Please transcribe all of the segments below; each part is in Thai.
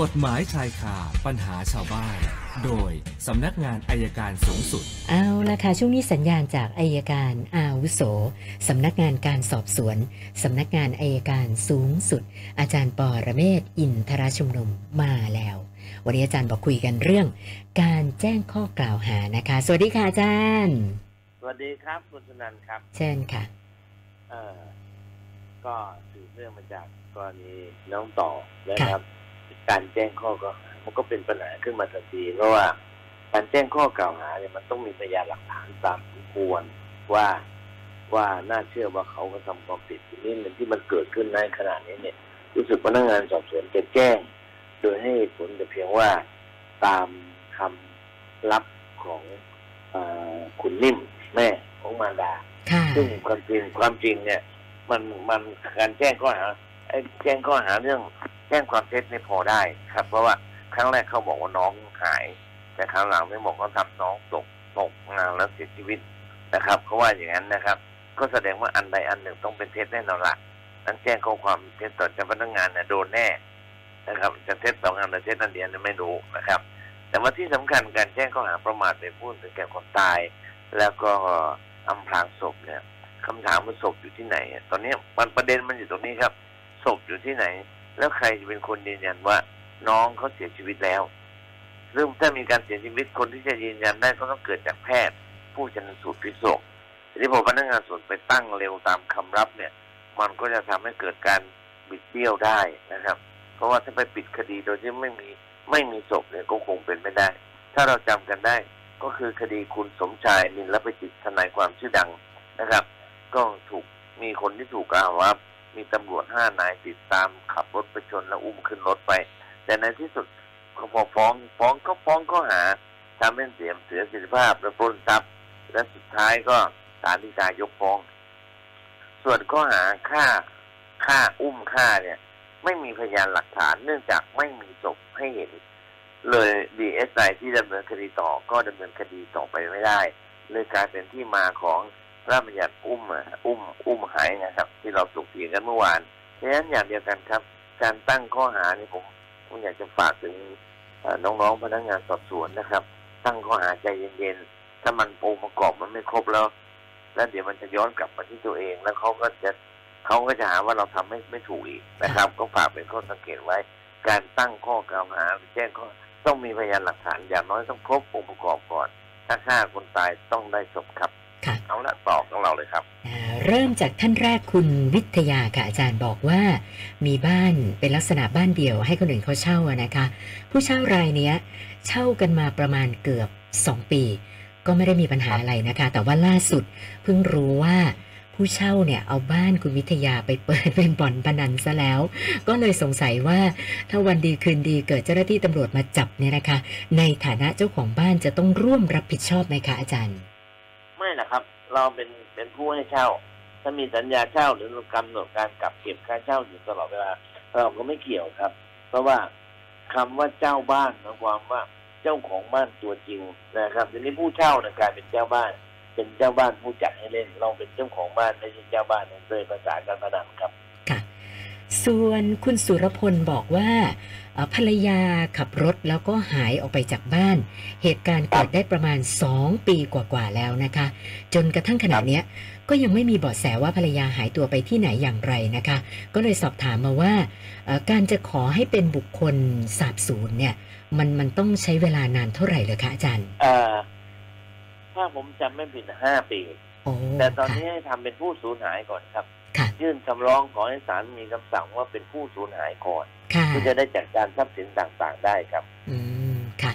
กฎหมายชายคาปัญหาชาวบ้าน โดยสำนักงานอัยการสูงสุด เอาละค่ะช่วงนี้สัญญาณจากอัยการอาวุโสสำนักงานการสอบสวนสำนักงานอัยการสูงสุด อาจารย์ปอระเมศวร์อินทรชุมนุมมาแล้ว วันนี้อาจารย์บอกคุยกันเรื่อง การแจ้งข้อกล่าวหานะคะ สวัสดีค่ะอาจารย์ สวัสดีครับคุณสนันท์ครับ เชิญค่ะเอ่อก็สืบเนื่องมาจากกรณีน้องต่อนะครับ การแจ้งข้อกล่าวหามันก็เป็นปัญหาขึ้นมาทันทีเพราะว่าการแจ้งข้อกล่าวหาเนี่ยมันต้องมีพยานหลักฐานตามสมควรว่าว่าน่าเชื่อว่าเขากระทำความผิดทีนี้มันที่มันเกิดขึ้นในขณะนี้เนี่ย รู้สึกพนักงานสอบสวนจะแจ้ง โดยให้เหตุผลแต่เพียงว่าตามคำรับของเออคุณนิ่มแม่ของมารดาค่ะซึ่งความจริงความจริงเนี่ย มันมันการแจ้งข้อหาไอ้แจ้งข้อหาเรื่องแจ้งความเท็จไม่พอได้ครับ เพราะว่าครั้งแรกเขาบอกว่าน้องหาย แต่ครั้งหลังไม่บอกเขาทำน้องตกตกงานแล้วเสียชีวิตนะครับเขาว่าอย่างนั้นนะครับ ก็แสดงว่าอันใดอันหนึ่งต้องเป็นเท็จแน่นอนละนั้นแจ้งข้อความเท็จต่อเจ้าพนักงานเนี่ยโดนแน่นะครับจะเท็จสองอันหรือเท็จอันเดียวนี่ไม่รู้นะครับ แต่ว่าที่สำคัญการแจ้งข้อหาประมาทเป็นผู้ถึงแก่ความตาย แล้วก็อำพรางศพเนี่ยคำถามว่าศพอยู่ที่ไหน ตอนนี้มันประเด็นมันอยู่ตรงนี้ครับศพอยู่ที่ไหน แล้วใครจะเป็นคนยืนยันว่า น้องเขาเสียชีวิตแล้วซึ่งถ้ามีการเสียชีวิตคนที่จะยืนยันได้ก็ต้องเกิดจากแพทย์ ผู้ชันสูตรพลิกศพทีนี้พอพนักงานสวนไปตั้งเร็วตามคำรับเนี่ย มันก็จะทำให้เกิดการบิดเบี้ยวได้นะครับ เพราะว่าถ้าไปปิดคดีโดยที่ไม่มีไม่มีศพเนี่ยก็คงเป็นไม่ได้ ถ้าเราจำกันได้ก็คือคดีคุณสมชายนินและไปจิตทนายความชื่อดังนะครับ ก็ถูกมีคนที่ถูกกล่าวว่า มีตำรวจห้านายติดตามขับรถไปชนแล้วอุ้มขึ้นรถไป แต่ในที่สุดก็พอฟ้องฟ้องก็ฟ้องข้อหาทำให้เสียเสียสิทธิภาพและปล้นทรัพย์และสุดท้ายก็ศาลฎีกายกฟ้อง ส่วนข้อหาฆ่าฆ่าอุ้มฆ่าเนี่ย ไม่มีพยานหลักฐาน เนื่องจากไม่มีศพให้เห็น เลยดีเอสไอที่ดำเนินคดีต่อก็ดำเนินคดีต่อไปไม่ได้ เลยกลายเป็นที่มาของ พระบัญญัติอุ้มอะอุ้มอุ้มหายนะครับ ที่เราถกเถียงกันเมื่อวานดังนั้นอย่างเดียวกันครับ การตั้งข้อหานี่ผมผมอยากจะฝากถึงเอ่อน้องๆพนักงานสอบสวนนะครับ ตั้งข้อหาใจเย็นๆถ้ามันองค์ประกอบมันไม่ครบแล้วแล้วเดี๋ยวมันจะย้อนกลับมาที่ตัวเอง แล้วเขาก็จะเขาก็จะหาว่าเราทำไม่ไม่ถูกอีกนะครับ ก็ฝากเป็นข้อสังเกตไว้ การตั้งข้อกล่าวหาหรือแจ้งข้อต้องมีพยานหลักฐานอย่างน้อยต้องครบองค์ประกอบก่อน ถ้าฆ่าคนตายต้องได้ศพครับ ค่ะเอาละตอบของเราเลยครับอ่าเริ่มจากท่านแรกคุณวิทยาค่ะอาจารย์บอกว่า มีบ้านเป็นลักษณะบ้านเดี่ยวให้คนอื่นเขาเช่าอะนะคะ ผู้เช่ารายเนี้ย เช่ากันมาประมาณเกือบ 2 ปี ก็ไม่ได้มีปัญหาอะไรนะคะ แต่ว่าล่าสุดเพิ่งรู้ว่าผู้เช่าเนี่ยเอาบ้านคุณวิทยาไปเปิดเป็นบ่อนพนันซะแล้ว ก็เลยสงสัยว่าถ้าวันดีคืนดีเกิดเจ้าหน้าที่ตำรวจมาจับเนี่ยนะคะ ในฐานะเจ้าของบ้านจะต้องร่วมรับผิดชอบไหมคะอาจารย์ ไม่นะครับ เราเป็นเป็นผู้ให้เช่า ถ้ามีสัญญาเช่าหรือกำหนดการกลับเก็บค่าเช่าอยู่ตลอดเวลา เราก็ไม่เกี่ยวครับ เพราะว่าคำว่าเจ้าบ้านหมายความว่าเจ้าของบ้านตัวจริงนะครับทีนี้ผู้เช่านะกลายเป็นเจ้าบ้าน เป็นเจ้าบ้านผู้จัดให้เล่น เราเป็นเจ้าของบ้านไม่ใช่เจ้าบ้านนั่นเลยภาษาการพนันครับ ส่วนคุณสุรพลบอกว่าเอ่อภรรยาขับรถแล้วก็หายออกไปจากบ้าน เหตุการณ์เกิดได้ประมาณ 2 ปีกว่าๆแล้วนะคะ จนกระทั่งขณะเนี้ยก็ยังไม่มีเบาะแสว่าภรรยาหายตัวไปที่ไหนอย่างไรนะคะ ก็เลยสอบถามมาว่าเอ่อการจะขอให้เป็นบุคคลสาบสูญเนี่ย มันมันต้องใช้เวลานานเท่าไหร่เลยคะอาจารย์เอ่อถ้าผมจำไม่ผิดห้าปีโอ้แต่ตอนนี้ค่ะให้ทำเป็นผู้สูญหายก่อนครับค่ะ ยื่นคำร้องขอให้ศาลมีคำสั่งว่าเป็นผู้สูญหายก่อนค่ะเพื่อจะได้จัดการทรัพย์สินต่างๆ ได้ครับ อืมค่ะ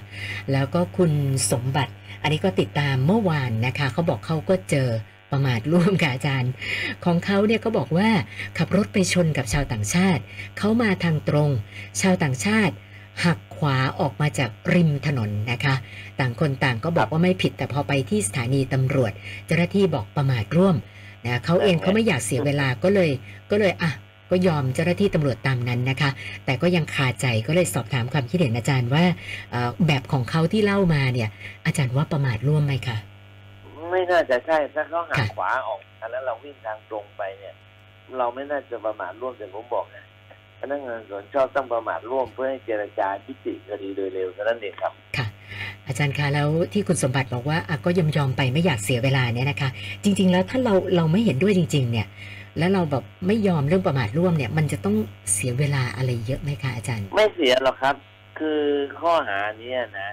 แล้วก็คุณสมบัติ อันนี้ก็ติดตามเมื่อวานนะคะเขาบอกเขาก็เจอประมาทร่วมกับอาจารย์ ของเขาเนี่ยเขาบอกว่าขับรถไปชนกับชาวต่างชาติ เขามาทางตรง ชาวต่างชาติหักขวาออกมาจากริมถนนนะคะ ต่างคนต่างก็บอกว่าไม่ผิดแต่พอไปที่สถานีตำรวจ เจ้าหน้าที่บอกประมาทร่วม นะเขาเองเขาไม่อยากเสียเวลาก็เลยก็เลยอะก็ยอมเจ้าหน้าที่ตำรวจตามนั้นนะคะ แต่ก็ยังคาใจก็เลยสอบถามความคิดเห็นอาจารย์ว่าเอ่อแบบของเขาที่เล่ามาเนี่ย อาจารย์ว่าประมาทร่วมไหมคะไม่น่าจะใช่ถ้าเขาหักค่ะขวาออกแล้วเราวิ่งทางตรงไปเนี่ย เราไม่น่าจะประมาทร่วมแต่ผมบอกนะพนักงานสวนชอบต้องประมาทร่วมเพื่อให้เจรจายุติคดีโดยเร็วเท่านั้นเองครับค่ะ อาจารย์คะแล้วที่คุณสมบัติบอกว่าอะก็ยอมยอมๆไปไม่อยากเสียเวลาเนี่ยนะคะ จริง ๆ แล้วถ้าเราเราไม่เห็นด้วยจริง ๆ เนี่ย แล้วเราแบบไม่ยอมเรื่องประมาทร่วมเนี่ย มันจะต้องเสียเวลาอะไรเยอะไหมคะอาจารย์ ไม่เสียหรอกครับ คือข้อหาเนี้ยนะ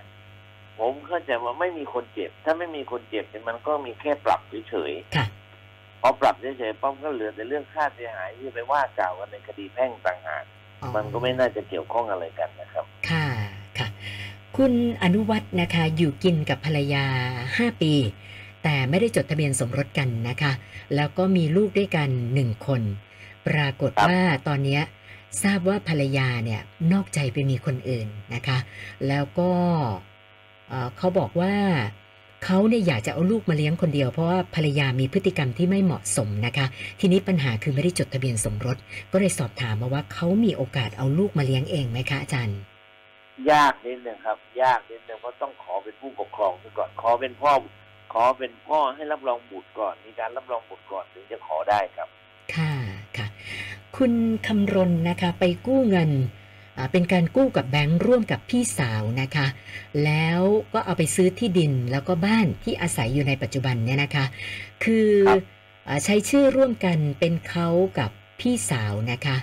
ผมเข้าใจว่าไม่มีคนเจ็บ ถ้าไม่มีคนเจ็บเนี่ยมันก็มีแค่ปรับเฉยค่ะๆพอปรับเฉยๆป้อมก็เหลือแต่เรื่องค่าเสียหายที่ไปว่ากล่าวกันในคดีแพ่งต่างหากอ๋อมันก็ไม่น่าจะเกี่ยวข้องอะไรกันนะครับค่ะค่ะ คุณอนุวัฒน์นะคะ อยู่กินกับภรรยา 5 ปี แต่ไม่ได้จดทะเบียนสมรสกันนะคะ แล้วก็มีลูกด้วยกันหนึ่งคน ปรากฏครับว่าตอนเนี้ยทราบว่าภรรยาเนี่ยนอกใจไปมีคนอื่นนะคะ แล้วก็เอ่อเขาบอกว่าเขาเนี่ยอยากจะเอาลูกมาเลี้ยงคนเดียวเพราะว่าภรรยามีพฤติกรรมที่ไม่เหมาะสมนะคะ ทีนี้ปัญหาคือไม่ได้จดทะเบียนสมรส ก็เลยสอบถามมาว่าเขามีโอกาสเอาลูกมาเลี้ยงเองไหมคะอาจารย์ ยากนิดนึงครับ ยากนิดนึงเพราะต้องขอเป็นผู้ปกครองซะก่อน ขอเป็นพ่อ ขอเป็นพ่อให้รับรองบุตรก่อน มีการรับรองบุตรก่อนถึงจะขอได้ครับ ค่ะค่ะ คุณคำรณนะคะ ไปกู้เงินอ่าเป็นการกู้กับแบงค์ร่วมกับพี่สาวนะคะ แล้วก็เอาไปซื้อที่ดินแล้วก็บ้านที่อาศัยอยู่ในปัจจุบันเนี่ยนะคะ คือครับอาใช้ชื่อร่วมกันเป็นเขากับพี่สาวนะคะ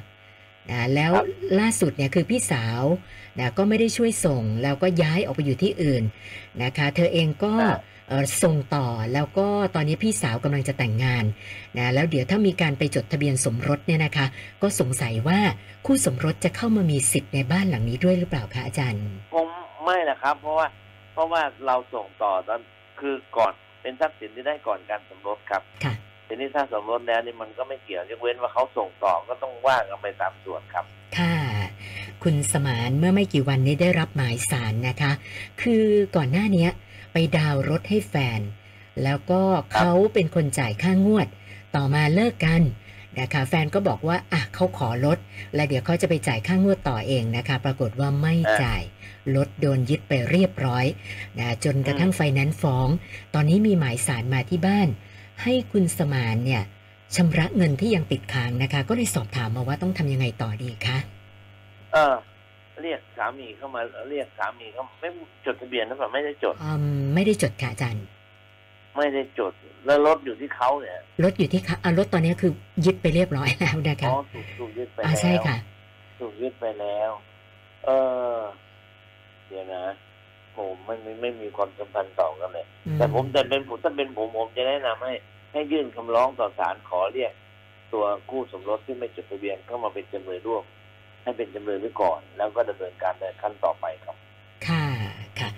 นะแล้วล่าสุดเนี่ยคือพี่สาวนะก็ไม่ได้ช่วยส่ง แล้วก็ย้ายออกไปอยู่ที่อื่นนะคะ เธอเองก็ครับเอ่อส่งต่อแล้วก็ตอนนี้พี่สาวกำลังจะแต่งงานนะแล้วเดี๋ยวถ้ามีการไปจดทะเบียนสมรสเนี่ยนะคะ ก็สงสัยว่าคู่สมรสจะเข้ามามีสิทธิ์ในบ้านหลังนี้ด้วยหรือเปล่าคะอาจารย์คงไม่นะครับ เพราะว่าเพราะว่าเราส่งต่อตอนคือก่อนเป็นทรัพย์สินที่ได้ก่อนการสมรสครับค่ะ ทีนี้ถ้าสมรสแล้วนี่มันก็ไม่เกี่ยวยกเว้นว่าเขาส่งต่อก็ต้องว่ากันไปตามส่วนครับ ค่ะคุณสมานเมื่อไม่กี่วันนี้ได้รับหมายสารนะคะ คือก่อนหน้าเนี้ยไปดาวรถให้แฟน แล้วก็เขาเป็นคนจ่ายค่างวด ต่อมาเลิกกันนะคะแฟนก็บอกว่าอะเขาขอลด และเดี๋ยวเขาจะไปจ่ายค่างวดต่อเองนะคะ ปรากฏว่าไม่จ่ายรถโดนยึดไปเรียบร้อยนะจนกระทั่งไฟแนนซ์ฟ้อง ตอนนี้มีหมายสารมาที่บ้าน ให้คุณสมานเนี่ยชำระเงินที่ยังติดค้างนะคะ ก็เลยสอบถามมาว่าต้องทำยังไงต่อดีคะเออเรียกสามีเข้ามาเรียกสามีเขาไม่จดทะเบียนนะแบบไม่ได้จดอืมไม่ได้จดค่ะอาจารย์ ไม่ได้จด แล้วรถอยู่ที่เขาเนี่ยรถอยู่ที่ค่ะอะรถตอนนี้คือยึดไปเรียบร้อยแล้วนะคะอ๋อถูกถูกยึดไปอ่าแล้วใช่ค่ะ ถูกยึดไปแล้ว เออเดี๋ยวนะผมไม่ไม่ไม่มีความสัมพันธ์ต่อกันเลยอืแต่ผมแต่เป็นผมถ้าเป็นผมผมจะแนะนำให้ ให้ยื่นคำร้องต่อศาลขอเรียก ตัวคู่สมรสที่ไม่จดทะเบียนเข้ามาเป็นจำเลยร่วม ให้เป็นจำเลยไว้ก่อน แล้วก็ดำเนินการในขั้นต่อไปครับ ค่ะค่ะ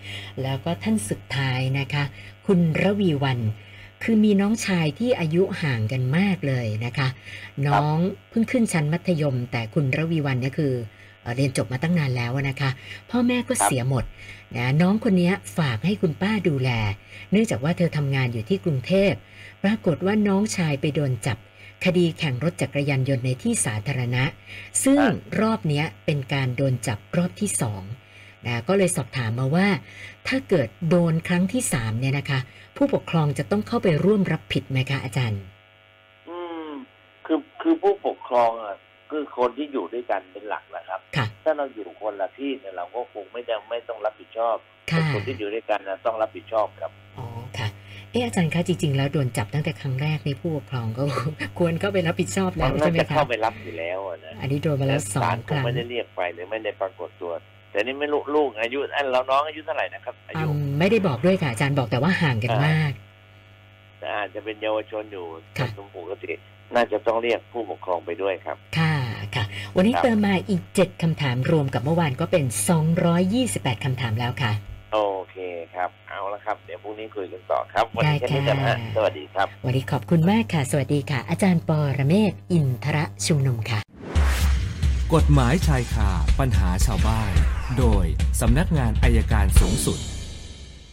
แล้วก็ท่านสุดท้ายนะคะ คุณระวีวันคือมีน้องชายที่อายุห่างกันมากเลยนะคะ น้องเพิ่งขึ้นชั้นมัธยม แต่คุณระวีวันเนี่ยคือ เอ่อเรียนจบมาตั้งนานแล้วนะคะ พ่อแม่ก็เสียหมดนะน้องคนนี้ฝากให้คุณป้าดูแล เนื่องจากว่าเธอทำงานอยู่ที่กรุงเทพ ปรากฏว่าน้องชายไปโดนจับ คดีแข่งรถจักรยานยนต์ในที่สาธารณะ ซึ่งครับรอบเนี้ยเป็นการโดนจับรอบที่สองนะก็เลยสอบถามมาว่า ถ้าเกิดโดนครั้งที่สามเนี่ยนะคะ ผู้ปกครองจะต้องเข้าไปร่วมรับผิดไหมคะอาจารย์ อืมคือคือผู้ปกครองอะ คือคนที่อยู่ด้วยกันเป็นหลักนะครับค่ะถ้าเราอยู่คนละที่เนี่ยเราก็คงไม่ได้ไม่ต้องรับผิดชอบค่ะแต่คนที่อยู่ด้วยกันนะต้องรับผิดชอบครับอ๋อค่ะเอออาจารย์คะจริงๆแล้วโดนจับตั้งแต่ครั้งแรกนี่ผู้ปกครองก็ควรเข้าไปรับผิดชอบแล้มัวนน่าใช่ไหมจะคะเข้าไปรับอยู่แล้วอะนะอันนี้โดนมาแล้วสอศางลคคงรั้งไม่ได้เรียกไปหรือไม่ได้ปรากฏตัวแต่นี่ไม่รู้ลูกอายุอันเราน้องอายุเท่าไหร่นะครับอาอืยุมไม่ได้บอกด้วยค่ะอาจารย์บอกแต่ว่าห่างกันอ่ามมาก แต่อาจจะเป็นเยาวชนอยู่ค่ะสมปกติน่าจะต้องเรียกผู้ปกครองไปด้วยครับ ค่ะค่ะ วันนี้ครับเติมมาอีก 7คำถามรวมกับเมื่อวานก็เป็น 228คำถามแล้วค่ะ โอเคครับ เอาละครับ เดี๋ยวพรุ่งนี้คุยกันต่อครับ วันนี้ได้แค่นี้กันค่ะฮะสวัสดีครับ วันนี้ขอบคุณมากค่ะ สวัสดีค่ะ อาจารย์ปอระเมศวร์อินทระชุมนุมค่ะ กฎหมายชายคาปัญหาชาวบ้าน โดยสำนักงานอายการสูงสุด